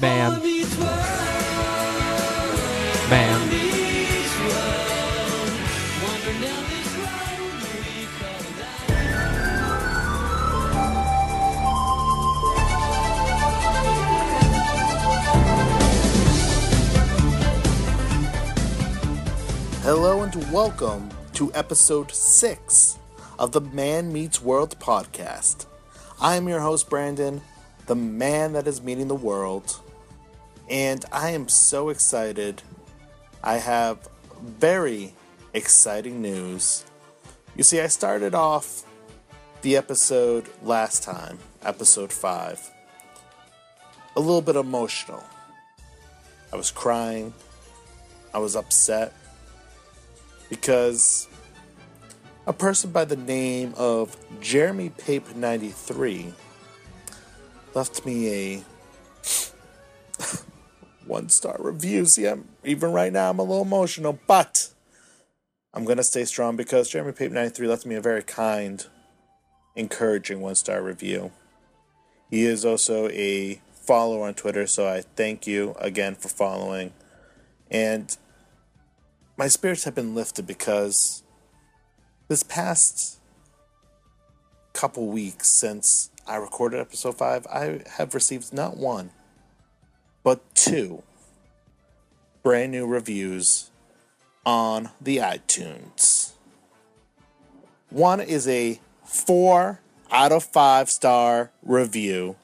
Bam. Bam. Hello and welcome to episode 6 of the Man Meets World podcast. I am your host, Brandon, the man that is meeting the world, and I am so excited. I have very exciting news. You see, I started off the episode last time, episode 5, a little bit emotional. I was crying, I was upset because a person by the name of Jeremy Pape 93 left me a one star review. See, I'm even right now I'm a little emotional, but I'm gonna stay strong because Jeremy Pape 93 left me a very kind, encouraging one star review. He is also a follower on Twitter, so I thank you again for following. And my spirits have been lifted because this past couple weeks since I recorded episode 5, I have received not one, but two brand new reviews on the iTunes. One is a 4 out of 5 star review.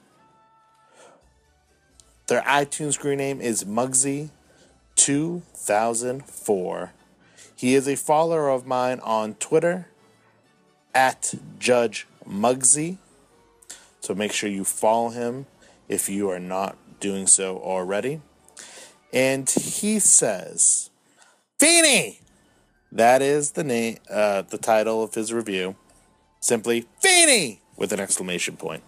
Their iTunes screen name is Mugsy 2004. He is a follower of mine on Twitter at Judge Mugsy. So make sure you follow him if you are not doing so already. And he says, Feeny! That is the name, uh, the title of his review. Simply Feeny with an exclamation point.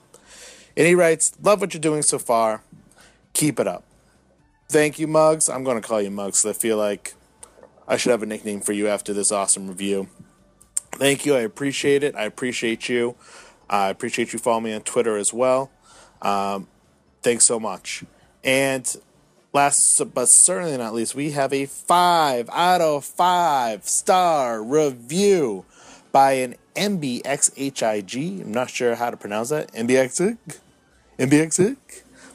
And he writes, Love what you're doing so far. Keep it up. Thank you, Mugs. I'm going to call you Mugs. I feel like I should have a nickname for you after this awesome review. Thank you. I appreciate it. I appreciate you. I appreciate you following me on Twitter as well. Um, thanks so much. And last but certainly not least, we have a five out of five star review by an MBXHIG. I'm not sure how to pronounce that. MBXig? MBXig?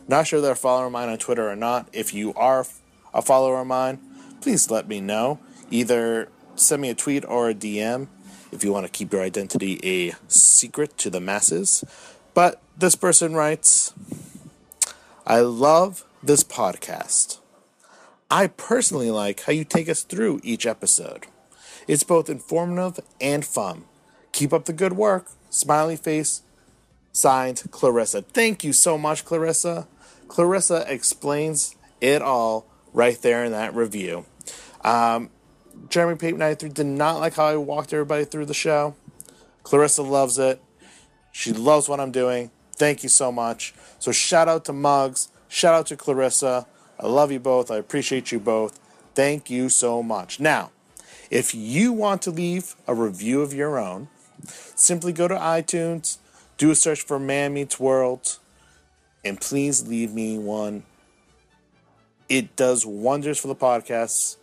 Not sure they're a follower of mine on Twitter or not. If you are a follower of mine, please let me know. Either send me a tweet or a DM if you want to keep your identity a secret to the masses. But this person writes I love this podcast. I personally like how you take us through each episode. It's both informative and fun. Keep up the good work. Smiley face. Signed, Clarissa. Thank you so much, Clarissa. Clarissa explains it all right there in that review. Um, Jeremy Pape 93 did not like how I walked everybody through the show. Clarissa loves it. She loves what I'm doing. Thank you so much. So shout out to Mugs. Shout out to Clarissa. I love you both. I appreciate you both. Thank you so much. Now, if you want to leave a review of your own, simply go to iTunes, do a search for Man Meets World, and please leave me one. It does wonders for the podcast,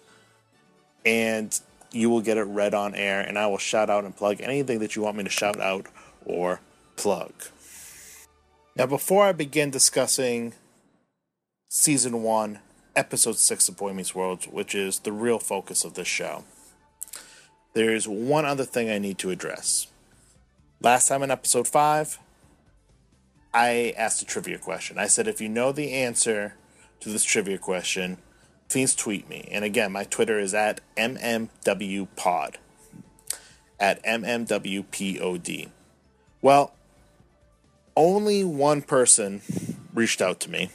and you will get it read on air, and I will shout out and plug anything that you want me to shout out or plug. Now, before I begin discussing season one, episode six of Boy Meets World, which is the real focus of this show, there's one other thing I need to address. Last time in episode five, I asked a trivia question. I said, if you know the answer to this trivia question, please tweet me. And again, my Twitter is at MMWPod. At MMWPOD. Well, only one person reached out to me.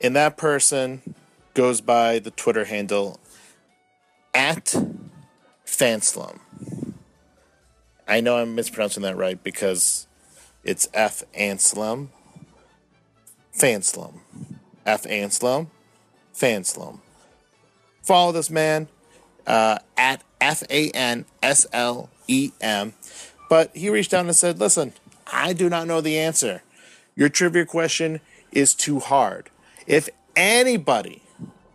And that person goes by the Twitter handle at Fanslem. I know I'm mispronouncing that right because it's F Anslum. Fanslem. F Anslum. Fanslem. Follow this man uh, at F A N S L E M. But he reached out and said, Listen, I do not know the answer. Your trivia question is too hard. If anybody,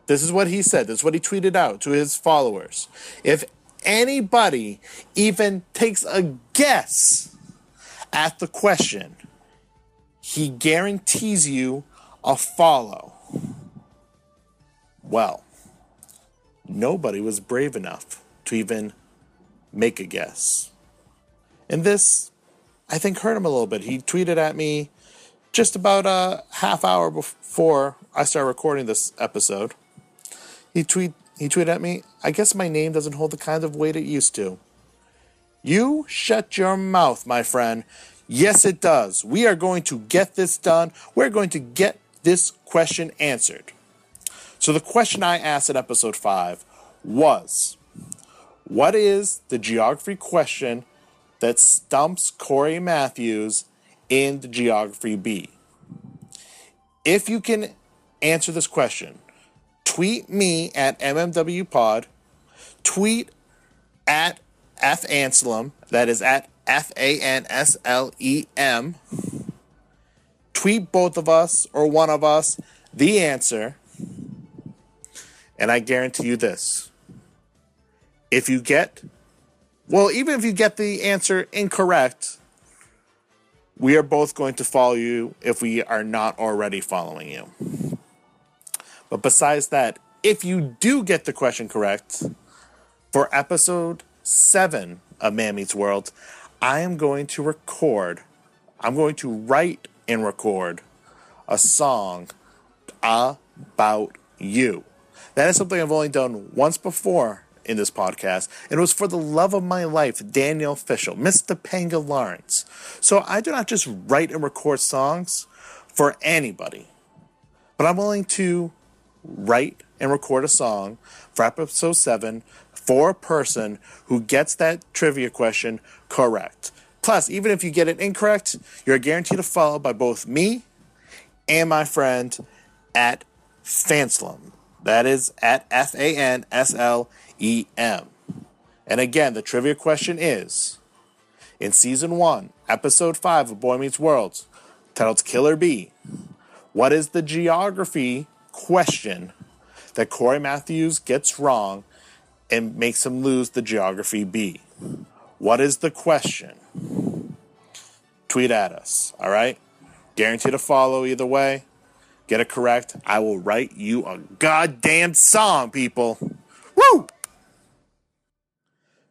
this is what he said, this is what he tweeted out to his followers. If anybody even takes a guess at the question, he guarantees you a follow. Well, nobody was brave enough to even make a guess. And this, I think, hurt him a little bit. He tweeted at me just about a half hour before I started recording this episode. He tweet he tweeted at me, I guess my name doesn't hold the kind of weight it used to. You shut your mouth, my friend. Yes, it does. We are going to get this done. We're going to get this question answered. So, the question I asked in episode 5 was What is the geography question that stumps Corey Matthews in the Geography Bee? If you can answer this question, tweet me at MMWPod, tweet at F Anslem, that is at F A N S L E M. Tweet both of us or one of us the answer, and I guarantee you this. If you get, well, even if you get the answer incorrect, we are both going to follow you if we are not already following you. But besides that, if you do get the question correct for episode seven of Man Meets World, I am going to record, I'm going to write and record a song about you. That is something I've only done once before in this podcast, and it was for the love of my life, Danielle Fishel, Mr. Panga Lawrence. So I do not just write and record songs for anybody, but I'm willing to write and record a song for episode 7 for a person who gets that trivia question correct. Plus, even if you get it incorrect, you're guaranteed to follow by both me and my friend at Fanslem. That is at F A N S L E M. And again, the trivia question is in season one, episode five of Boy Meets World, titled Killer Bee, what is the geography question that Corey Matthews gets wrong and makes him lose the geography bee? What is the question? Tweet at us, all right? Guaranteed to follow either way. Get it correct. I will write you a goddamn song, people.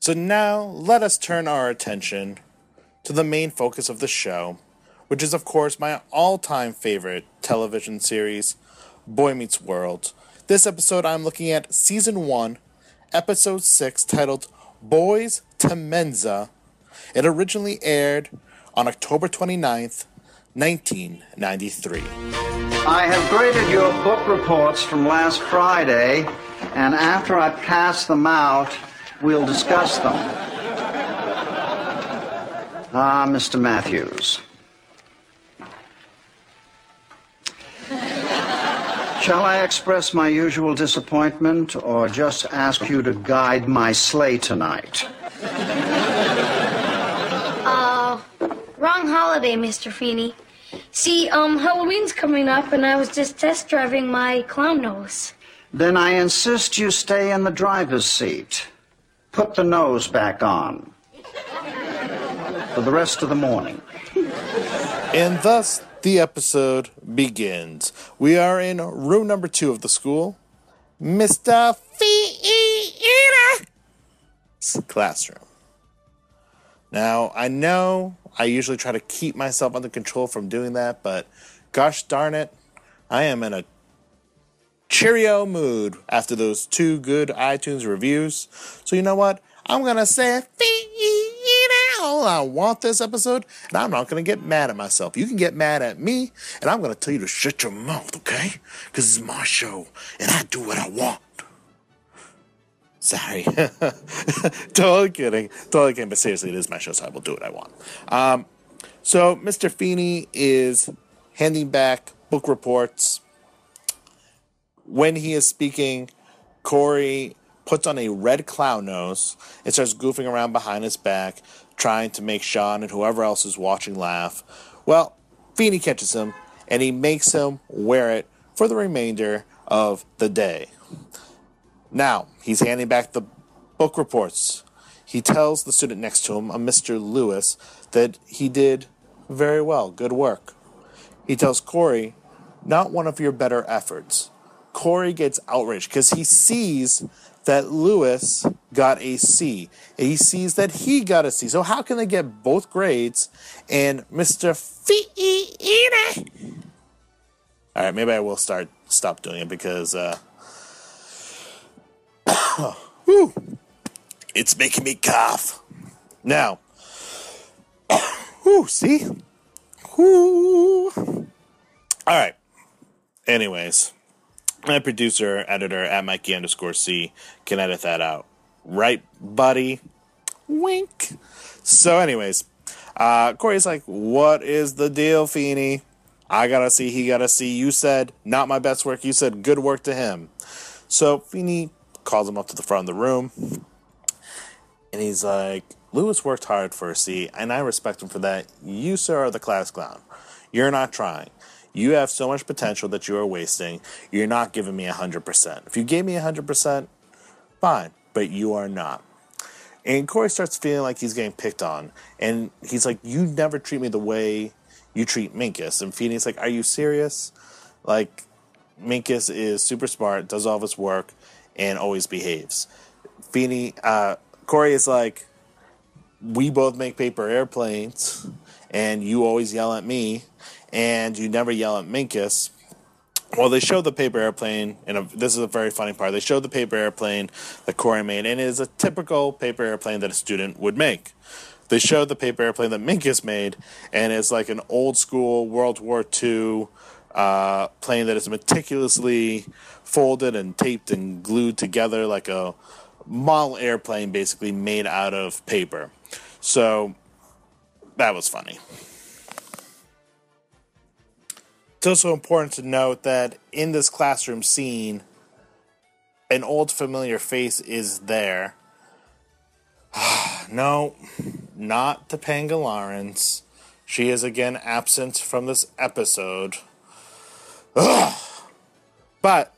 So now let us turn our attention to the main focus of the show, which is, of course, my all time favorite television series, Boy Meets World. This episode, I'm looking at season one, episode six, titled Boys II Mensa. It originally aired on October 29th, 1993. I have graded your book reports from last Friday, and after I pass them out, we'll discuss them. Ah, Mr. Matthews. Shall I express my usual disappointment or just ask you to guide my sleigh tonight? Uh, wrong holiday, Mr. Feeny. See, um, Halloween's coming up, and I was just test driving my clown nose. Then I insist you stay in the driver's seat. Put the nose back on. For the rest of the morning. And thus, the episode begins. We are in room number two of the school, Mr. Feeny's classroom. Now, I know I usually try to keep myself under control from doing that, but gosh darn it, I am in a cheerio mood after those two good iTunes reviews. So, you know what? I'm to say all I want this episode, and I'm not to get mad at myself. You can get mad at me, and I'm to tell you to shut your mouth, okay? Because it's my show, and I do what I want. Sorry. totally kidding. Totally kidding. But seriously, it is my show, so I will do what I want. Um, so, Mr. Feeny is handing back book reports. When he is speaking, Corey puts on a red clown nose and starts goofing around behind his back, trying to make Shawn and whoever else is watching laugh. Well, Feeny catches him and he makes him wear it for the remainder of the day. Now, he's handing back the book reports. He tells the student next to him, a Mr. Lewis, that he did very well, good work. He tells Corey, not one of your better efforts. Corey gets outraged because he sees that Lewis got a C. He sees that he got a C. So how can they get both grades and Mr. Feeny? All right, maybe I will start stop doing it because uh, whew, it's making me cough. Now, whew, see, whew. All right. Anyways, my producer, editor at Mikey underscore C can edit that out. Right, buddy? Wink. So, anyways, uh, Corey's like, What is the deal, Feeny? I gotta see, he gotta see. You said, Not my best work. You said, Good work to him. So, Feeny calls him up to the front of the room. And he's like, Lewis worked hard for a C, and I respect him for that. You, sir, are the class clown. You're not trying. You have so much potential that you are wasting. You're not giving me 100%. If you gave me 100%, fine, but you are not. And Corey starts feeling like he's getting picked on. And he's like, You never treat me the way you treat Minkus. And Feeny's like, Are you serious? Like, Minkus is super smart, does all of his work, and always behaves. Feeny, uh, Corey is like, We both make paper airplanes, and you always yell at me and you never yell at Minkus. Well, they showed the paper airplane, and this is a very funny part. They showed the paper airplane that Corey made, and it is a typical paper airplane that a student would make. They showed the paper airplane that Minkus made, and it's like an old school World War II uh, plane that is meticulously folded and taped and glued together like a model airplane, basically made out of paper. So that was funny. It's also important to note that in this classroom scene, an old familiar face is there. no, not Topanga Lawrence. She is again absent from this episode. Ugh. But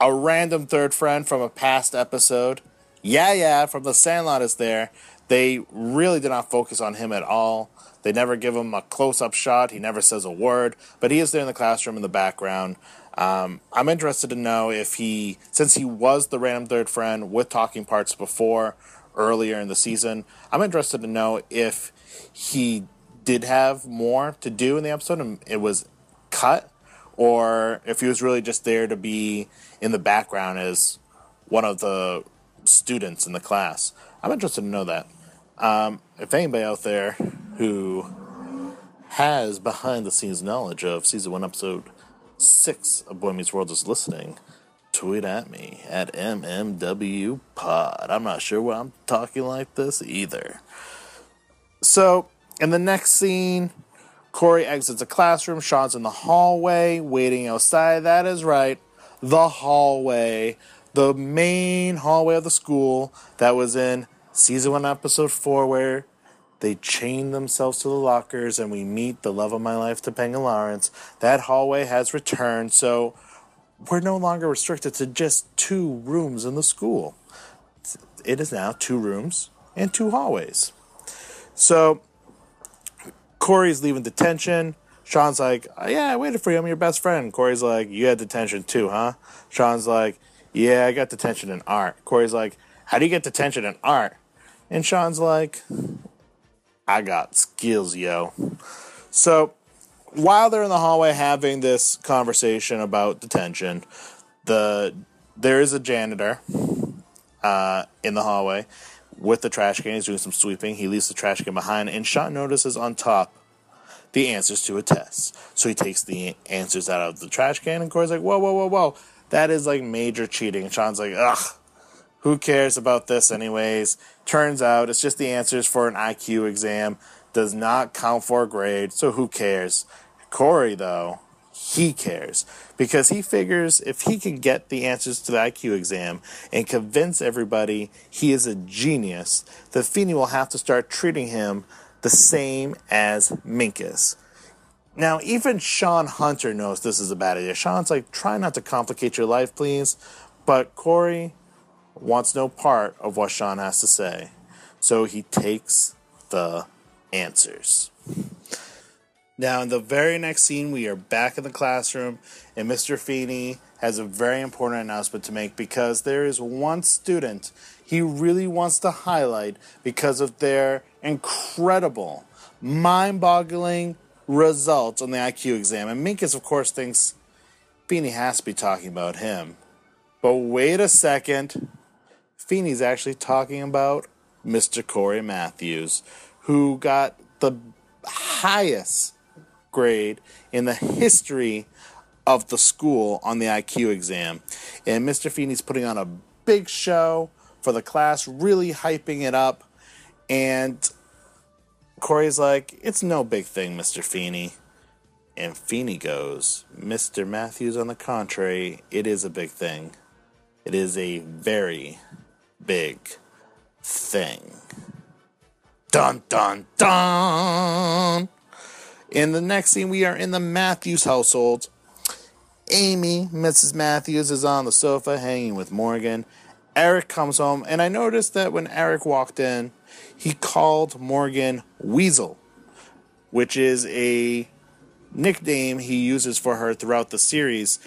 a random third friend from a past episode, yeah, yeah, from the Sandlot is there. They really did not focus on him at all. They never give him a close up shot. He never says a word, but he is there in the classroom in the background. Um, I'm interested to know if he, since he was the random third friend with talking parts before, earlier in the season, I'm interested to know if he did have more to do in the episode and it was cut, or if he was really just there to be in the background as one of the students in the class. I'm interested to know that. Um, if anybody out there who has behind the scenes knowledge of season one, episode six of Boy Meets World is listening, tweet at me at MMW Pod. I'm not sure why I'm talking like this either. So, in the next scene, Corey exits a classroom. Shawn's in the hallway waiting outside. That is right, the hallway, the main hallway of the school that was in season one, episode four, where they chain themselves to the lockers and we meet the love of my life, Topanga Lawrence. That hallway has returned, so we're no longer restricted to just two rooms in the school. It is now two rooms and two hallways. So Corey's leaving detention. Shawn's like, oh, Yeah, I waited for you. I'm your best friend. Corey's like, You had detention too, huh? Shawn's like, Yeah, I got detention in art. Corey's like, How do you get detention in art? And Shawn's like, I got skills, yo. So while they're in the hallway having this conversation about detention, the there is a janitor uh, in the hallway with the trash can. He's doing some sweeping. He leaves the trash can behind, and Shawn notices on top the answers to a test. So he takes the answers out of the trash can, and Corey's like, "Whoa, whoa, whoa, whoa! That is like major cheating." Shawn's like, "Ugh, who cares about this, anyways? Turns out it's just the answers for an IQ exam. Does not count for a grade, so who cares? Corey, though, he cares because he figures if he can get the answers to the IQ exam and convince everybody he is a genius, the Feeny will have to start treating him the same as Minkus. Now, even Shawn Hunter knows this is a bad idea. Shawn's like, try not to complicate your life, please. But Corey wants no part of what Shawn has to say. So he takes the answers. Now, in the very next scene, we are back in the classroom, and Mr. Feeny has a very important announcement to make because there is one student he really wants to highlight because of their incredible, mind boggling results on the IQ exam. And Minkus, of course, thinks Feeny has to be talking about him. But wait a second. Feeny's actually talking about Mr. Corey Matthews, who got the highest grade in the history of the school on the IQ exam. And Mr. Feeny's putting on a big show for the class, really hyping it up. And Corey's like, It's no big thing, Mr. Feeny. And Feeny goes, Mr. Matthews, on the contrary, it is a big thing. It is a very big thing. Dun dun dun! In the next scene, we are in the Matthews household. Amy, Mrs. Matthews, is on the sofa hanging with Morgan. Eric comes home, and I noticed that when Eric walked in, he called Morgan Weasel, which is a nickname he uses for her throughout the series.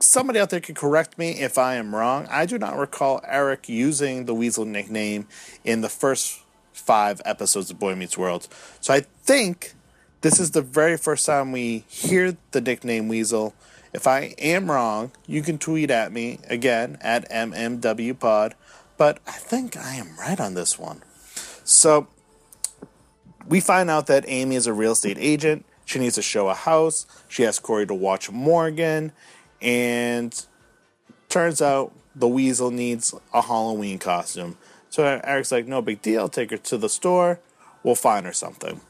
Somebody out there can correct me if I am wrong. I do not recall Eric using the Weasel nickname in the first five episodes of Boy Meets World. So I think this is the very first time we hear the nickname Weasel. If I am wrong, you can tweet at me again at MMWPod, but I think I am right on this one. So we find out that Amy is a real estate agent. She needs to show a house. She asks Corey to watch Morgan, and turns out the weasel needs a Halloween costume. So Eric's like, no big deal. Take her to the store. We'll find her something.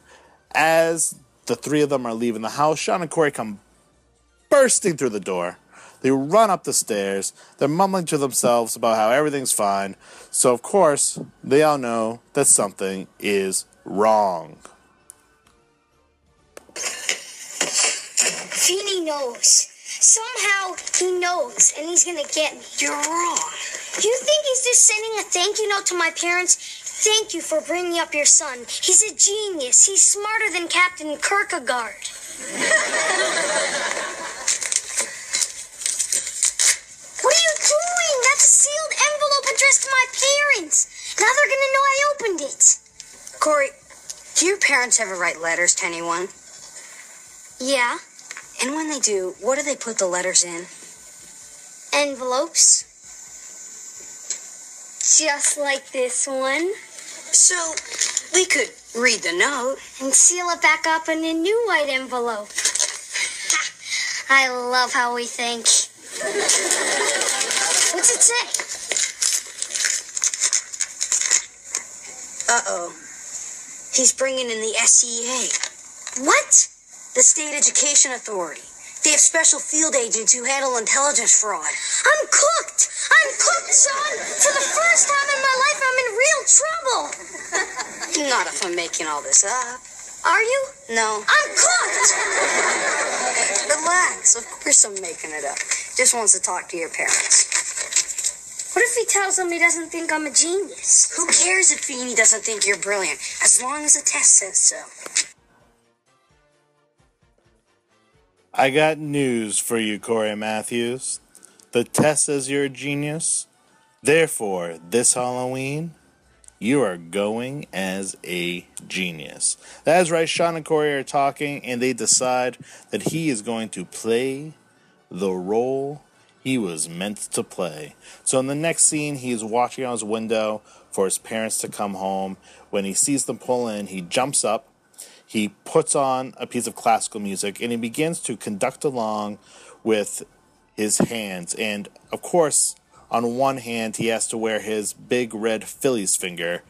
As the three of them are leaving the house, Shawn and Corey come bursting through the door. They run up the stairs. They're mumbling to themselves about how everything's fine. So, of course, they all know that something is wrong. Feeny knows. Somehow he knows, and he's gonna get me. You're wrong. You think he's just sending a thank you note to my parents? Thank you for bringing up your son. He's a genius. He's smarter than Captain Kierkegaard. what are you doing? That's a sealed envelope addressed to my parents. Now they're gonna know I opened it. Corey, do your parents ever write letters to anyone? Yeah, And when they do, what do they put the letters in? envelopes. Just like this one. So we could read the note. and seal it back up in a new white envelope. I love how we think. What's it say? Uh oh. He's bringing in the SEA, What? the State Education Authority. They have special field agents who handle intelligence fraud. I'm cooked! I'm cooked, son! For the first time in my life, I'm in real trouble! Not if I'm making all this up. Are you? No. I'm cooked! Relax. Of course I'm making it up. Just wants to talk to your parents. What if he tells them he doesn't think I'm a genius? Who cares if Feeny doesn't think you're brilliant, as long as the test says so. I got news for you, Corey Matthews. The test says you're a genius. Therefore, this Halloween, you are going as a genius. That is right, Shawn and Corey are talking, and they decide that he is going to play the role he was meant to play. So, in the next scene, he is watching out his window for his parents to come home. When he sees them pull in, he jumps up he puts on a piece of classical music and he begins to conduct along with his hands. And of course, on one hand, he has to wear his big red Phillies finger.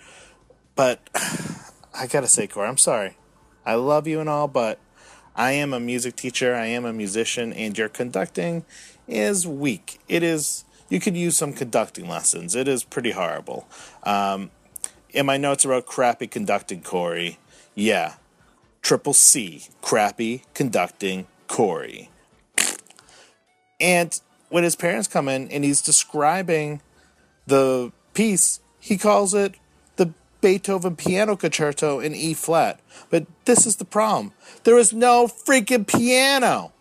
But I gotta say, Corey, I'm sorry. I love you and all, but I am a music teacher, I am a musician, and your conducting is weak. It is, you could use some conducting lessons. It is pretty horrible. Um, in my notes about crappy conducting, Corey, yeah, Triple C, crappy conducting Corey. And when his parents come in and he's describing the piece, he calls it the Beethoven Piano Concerto in E flat. But this is the problem there was no freaking piano.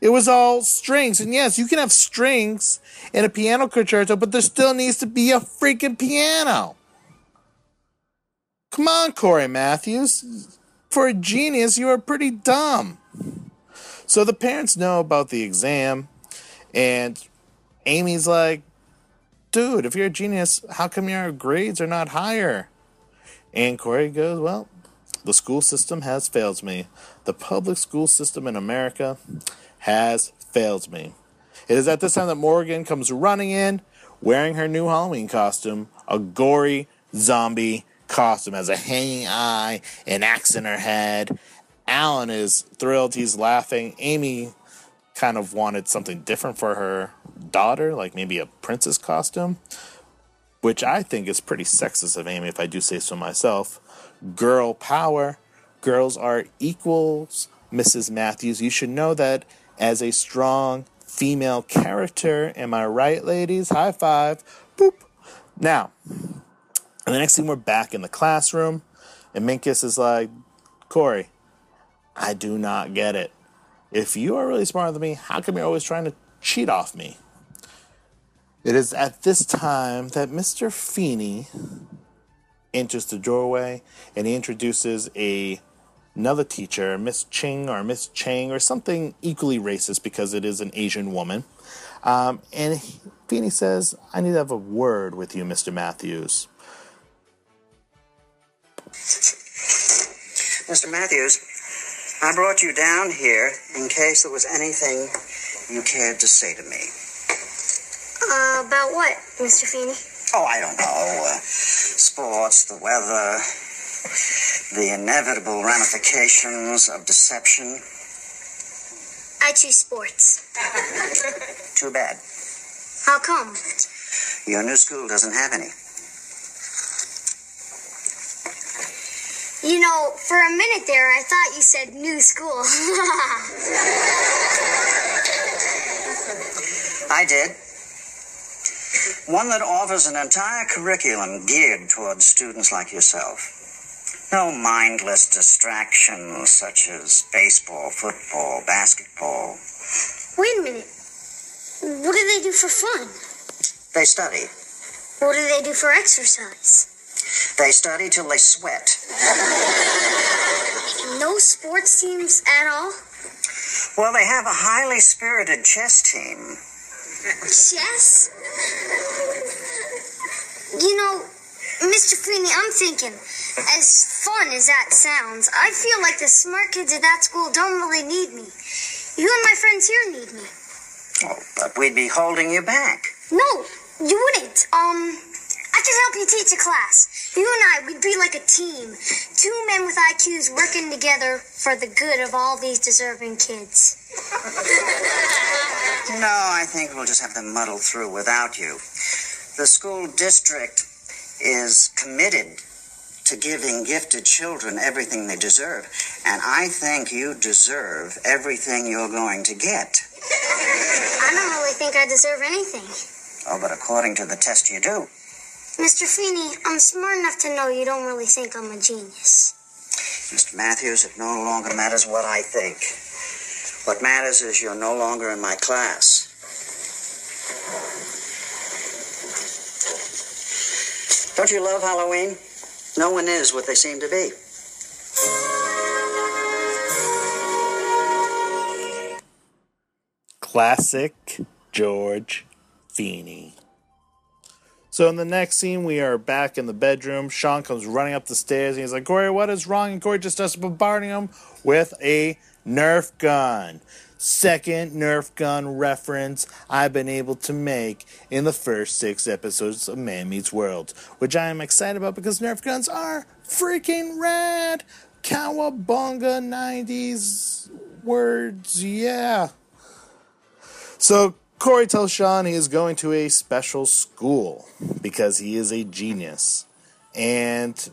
It was all strings. And yes, you can have strings in a piano concerto, but there still needs to be a freaking piano. Come on, Corey Matthews. For a genius, you are pretty dumb. So the parents know about the exam, and Amy's like, dude, if you're a genius, how come your grades are not higher? And Corey goes, well, the school system has failed me. The public school system in America has failed me. It is at this time that Morgan comes running in, wearing her new Halloween costume, a gory zombie costume, has a hanging eye, an axe in her head. Alan is thrilled, he's laughing. Amy kind of wanted something different for her daughter, like maybe a princess costume, which I think is pretty sexist of Amy, if I do say so myself. Girl power. Girls are equals, Mrs. Matthews. You should know that as a strong female character. Am I right, ladies? High five. Boop. Now, and the next thing we're back in the classroom, and Minkus is like, Corey, I do not get it. If you are really smarter than me, how come you're always trying to cheat off me? It is at this time that Mr. Feeny enters the doorway and he introduces a another teacher, Miss Ching or Miss Chang or something equally racist because it is an Asian woman. Um, and Feeny says, I need to have a word with you, Mr. Matthews. Mr. Matthews, I brought you down here in case there was anything you cared to say to me. Uh, about what, Mr. Feeny? Oh, I don't know. Uh, sports, the weather, the inevitable ramifications of deception. I choose sports. Too bad. How come? Your new school doesn't have any. You know, for a minute there, I thought you said new school. I did. One that offers an entire curriculum geared towards students like yourself. No mindless distractions such as baseball, football, basketball. Wait a minute. What do they do for fun? They study. What do they do for exercise? They study till they sweat. No sports teams at all? Well, they have a highly spirited chess team. Chess? You know, Mr. Feeny, I'm thinking, as fun as that sounds, I feel like the smart kids at that school don't really need me. You and my friends here need me. Oh, but we'd be holding you back. No, you wouldn't. Um, I could help you teach a class. You and I, we'd be like a team. Two men with IQs working together for the good of all these deserving kids. No, I think we'll just have to muddle through without you. The school district is committed to giving gifted children everything they deserve, and I think you deserve everything you're going to get. I don't really think I deserve anything. Oh, but according to the test, you do. Mr. Feeny, I'm smart enough to know you don't really think I'm a genius. Mr. Matthews, it no longer matters what I think. What matters is you're no longer in my class. Don't you love Halloween? No one is what they seem to be. Classic George Feeny. So in the next scene, we are back in the bedroom. Shawn comes running up the stairs and he's like, Corey, what is wrong? And Corey just starts bombarding him with a Nerf gun. Second Nerf gun reference I've been able to make in the first six episodes of Man Meets World, which I am excited about because Nerf guns are freaking rad. Cowabunga 90s words, yeah. So Corey tells Shawn he is going to a special school because he is a genius. And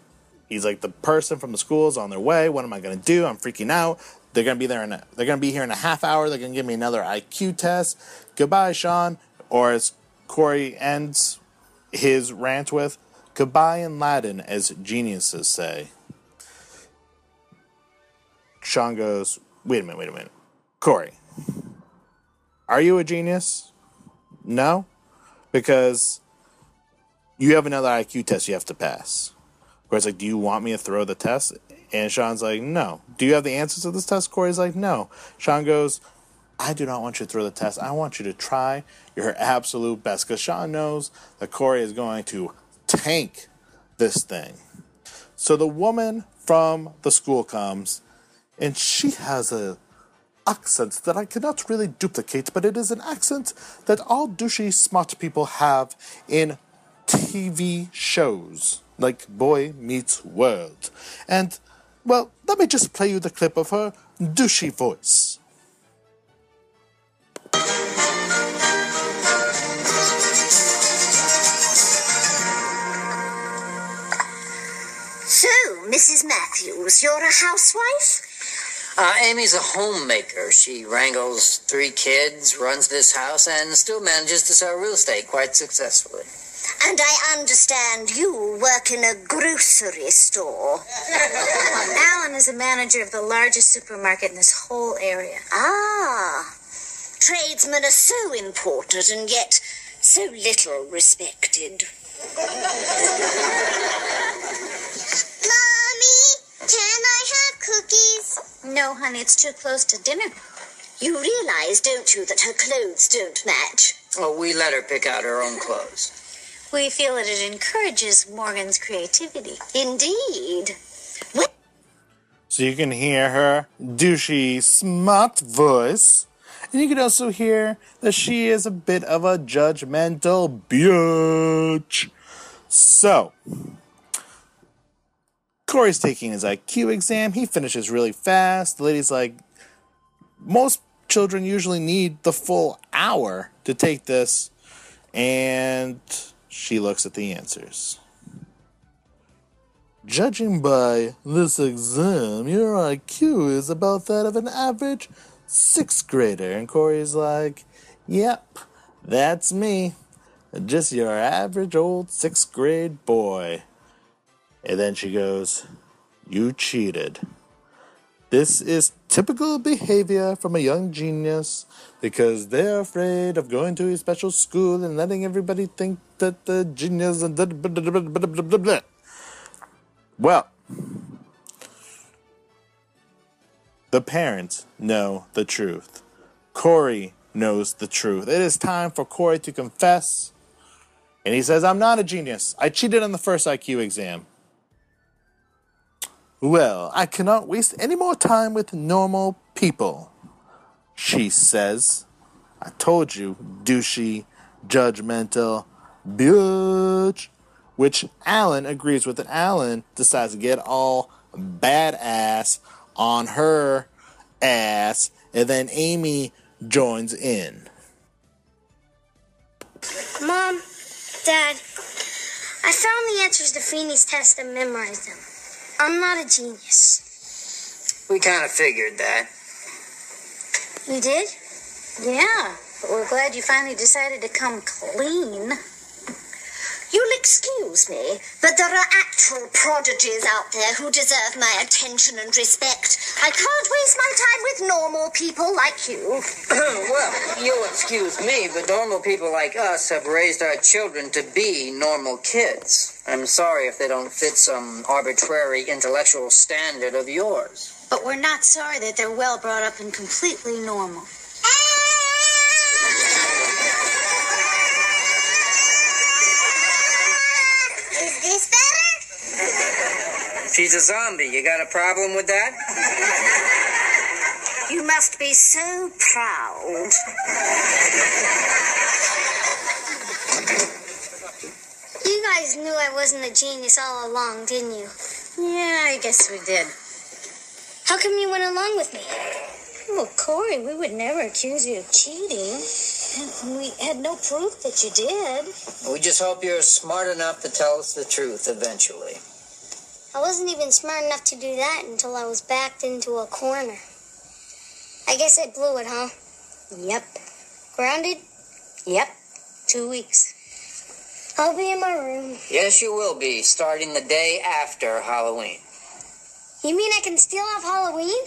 He's like, the person from the school is on their way. What am I going to do? I'm freaking out. They're going to be there in a, they're going to be here in a half hour. They're going to give me another IQ test. Goodbye, Shawn. Or as Corey ends his rant with, goodbye in Latin, as geniuses say. Shawn goes, wait a minute, wait a minute. Corey, are you a genius? No? Because you have another IQ test you have to pass. Corey's like, do you want me to throw the test? And Shawn's like, no. Do you have the answers to this test? Corey's like, no. Shawn goes, I do not want you to throw the test. I want you to try your absolute best because Shawn knows that Corey is going to tank this thing. So the woman from the school comes and she has a accent that I cannot really duplicate, but it is an accent that all douchey smart people have in TV shows like Boy Meets World. And, well, let me just play you the clip of her douchey voice. So, Mrs. Matthews, you're a housewife? Uh, Amy's a homemaker. She wrangles three kids, runs this house, and still manages to sell real estate quite successfully. And I understand you work in a grocery store. Alan is the manager of the largest supermarket in this whole area. Ah, tradesmen are so important and yet so little respected. Mommy, can I cookies? No, honey, it's too close to dinner. You realize, don't you, that her clothes don't match? Well, we let her pick out her own clothes. We feel that it encourages Morgan's creativity. Indeed. So you can hear her douchey, smart voice. And you can also hear that she is a bit of a judgmental bitch. So, Corey's taking his IQ exam. He finishes really fast. The lady's like, most children usually need the full hour to take this. And she looks at the answers. Judging by this exam, your IQ is about that of an average sixth grader. And Corey's like, Yep, that's me. Just your average old sixth grade boy. And then she goes, You cheated. This is typical behavior from a young genius because they're afraid of going to a special school and letting everybody think that the genius and blah, blah, blah, blah, blah, blah, blah. Well, the parents know the truth. Corey knows the truth. It is time for Corey to confess. And he says, I'm not a genius. I cheated on the first IQ exam. Well, I cannot waste any more time with normal people, she says. I told you, douchey, judgmental, bitch. Which Alan agrees with, and Alan decides to get all badass on her ass, and then Amy joins in. Mom, Dad, I found the answers to Feeny's test and memorized them. I'm not a genius. We kind of figured that. You did? Yeah, but we're glad you finally decided to come clean. You'll excuse me, but there are actual prodigies out there who deserve my attention and respect. I can't waste my time with normal people like you. well, you'll excuse me, but normal people like us have raised our children to be normal kids. I'm sorry if they don't fit some arbitrary intellectual standard of yours. But we're not sorry that they're well brought up and completely normal. Is this better? She's a zombie. You got a problem with that? You must be so proud. You guys knew I wasn't a genius all along, didn't you? Yeah, I guess we did. How come you went along with me? Well, Corey, we would never accuse you of cheating. We had no proof that you did. We just hope you're smart enough to tell us the truth eventually. I wasn't even smart enough to do that until I was backed into a corner. I guess I blew it, huh? Yep. Grounded? Yep. Two weeks. I'll be in my room. Yes, you will be, starting the day after Halloween. You mean I can steal off Halloween?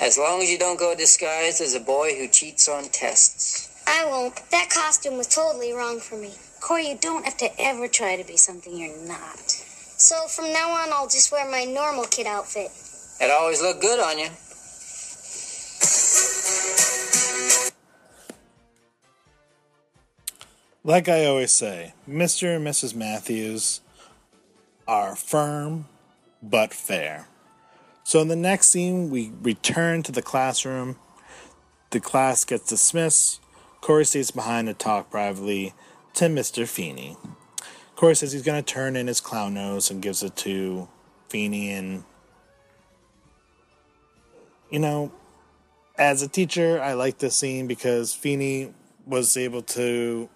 As long as you don't go disguised as a boy who cheats on tests. I won't. That costume was totally wrong for me. Corey, you don't have to ever try to be something you're not. So from now on, I'll just wear my normal kid outfit. It always looked good on you. Like I always say, Mr. and Mrs. Matthews are firm but fair. So in the next scene, we return to the classroom. The class gets dismissed. Corey stays behind to talk privately to Mr. Feeny. Corey says he's going to turn in his clown nose and gives it to Feeny. And, you know, as a teacher, I like this scene because Feeny was able to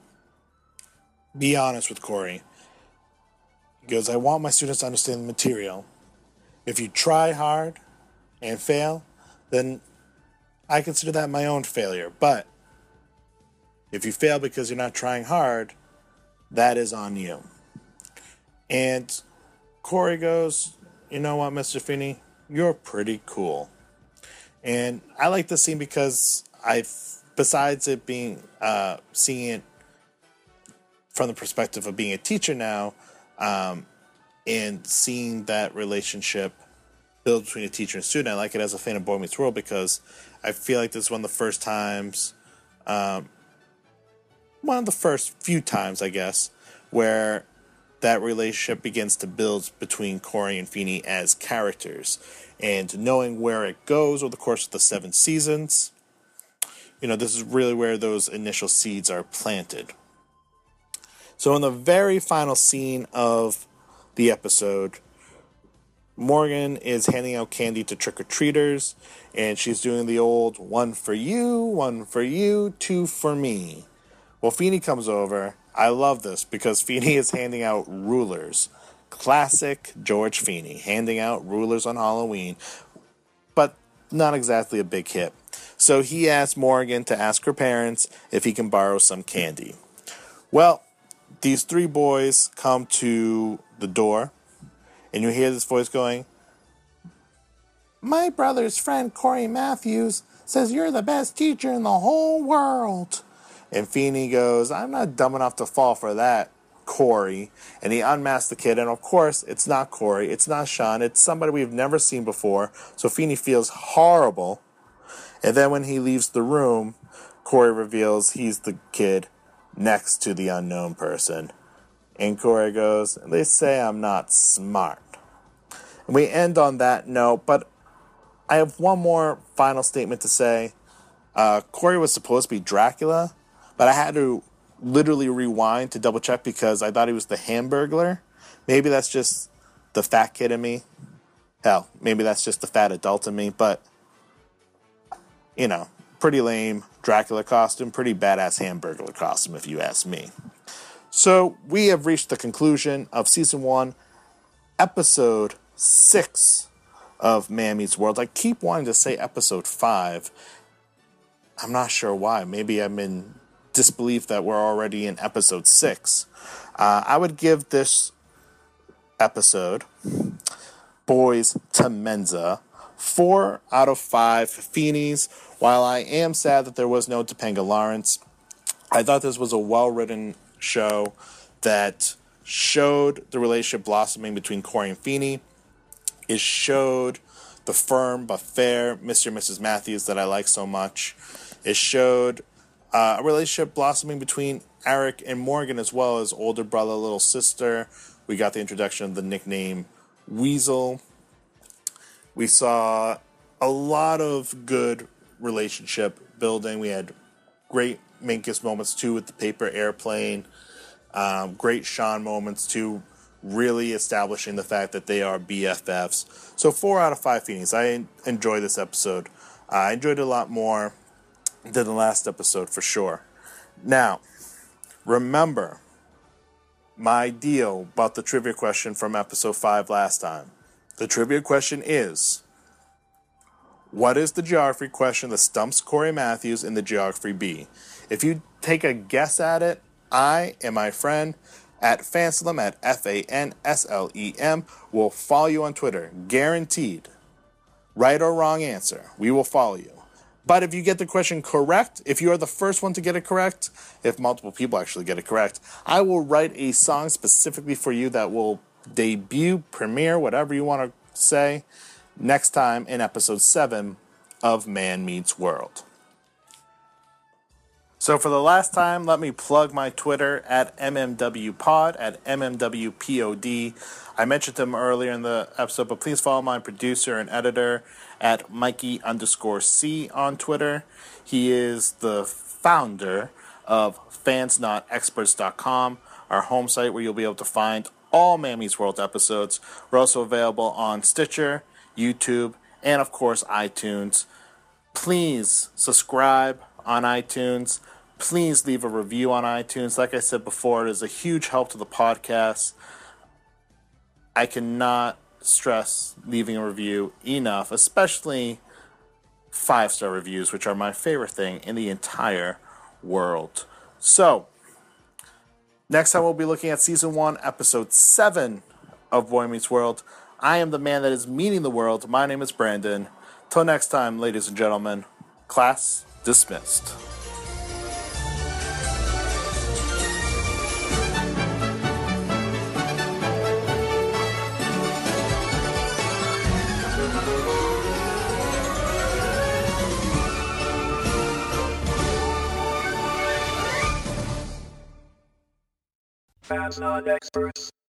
be honest with Corey. He goes, I want my students to understand the material. If you try hard and fail, then I consider that my own failure. But if you fail because you're not trying hard, that is on you. And Corey goes, You know what, Mr. Feeny? You're pretty cool. And I like this scene because I, besides it being, uh, seeing it from the perspective of being a teacher now, um, and seeing that relationship build between a teacher and student, I like it as a fan of Boy Meets World because I feel like this is one of the first times, um, one of the first few times, I guess, where that relationship begins to build between Corey and Feeny as characters. And knowing where it goes over the course of the seven seasons, you know, this is really where those initial seeds are planted. So, in the very final scene of the episode, Morgan is handing out candy to trick or treaters, and she's doing the old one for you, one for you, two for me. Well, Feeny comes over. I love this because Feeny is handing out rulers. Classic George Feeny, handing out rulers on Halloween, but not exactly a big hit. So he asks Morgan to ask her parents if he can borrow some candy. Well, these three boys come to the door, and you hear this voice going, My brother's friend Corey Matthews says you're the best teacher in the whole world. And Feeny goes, I'm not dumb enough to fall for that, Corey. And he unmasks the kid, and of course, it's not Corey, it's not Shawn, it's somebody we've never seen before. So Feeny feels horrible. And then when he leaves the room, Corey reveals he's the kid next to the unknown person. And Corey goes, They say I'm not smart. And we end on that note, but I have one more final statement to say. Uh, Corey was supposed to be Dracula, but I had to literally rewind to double check because I thought he was the Hamburglar. Maybe that's just the fat kid in me. Hell, maybe that's just the fat adult in me, but you know, pretty lame Dracula costume, pretty badass Hamburglar costume, if you ask me. So we have reached the conclusion of season one, episode six of Man Meets World. I keep wanting to say episode five. I'm not sure why. Maybe I'm in disbelief that we're already in episode six. Uh, I would give this episode, Boys II Mensa, four out of five Feenies. While I am sad that there was no Topanga Lawrence, I thought this was a well written show that showed the relationship blossoming between Corey and Feeney. It showed the firm but fair Mr. and Mrs. Matthews that I like so much. It showed uh, a relationship blossoming between Eric and Morgan as well as older brother, little sister. We got the introduction of the nickname Weasel. We saw a lot of good relationship building. We had great Minkus moments too with the paper airplane. Um, great Shawn moments too, really establishing the fact that they are BFFs. So four out of five Feenies. I enjoy this episode. I enjoyed it a lot more than the last episode for sure. Now, remember my deal about the trivia question from episode five last time. The trivia question is What is the geography question that stumps Corey Matthews in the Geography Bee? If you take a guess at it, I and my friend at Fanslem at F A N S L E M will follow you on Twitter. Guaranteed. Right or wrong answer, we will follow you. But if you get the question correct, if you are the first one to get it correct, if multiple people actually get it correct, I will write a song specifically for you that will debut, premiere, whatever you want to say, next time in episode 7 of Man Meets World. So for the last time, let me plug my Twitter at MMWPod, at MMWPOD. I mentioned them earlier in the episode, but please follow my producer and editor at Mikey underscore C on Twitter. He is the founder of fansnotexperts.com, our home site where you'll be able to find all Man Meets World episodes. We're also available on Stitcher, YouTube, and of course iTunes. Please subscribe on iTunes. Please leave a review on iTunes. Like I said before, it is a huge help to the podcast. I cannot stress leaving a review enough, especially five star reviews, which are my favorite thing in the entire world. So, next time we'll be looking at season one, episode seven of Boy Meets World. I am the man that is meeting the world. My name is Brandon. Till next time, ladies and gentlemen, class dismissed. Fans not experts.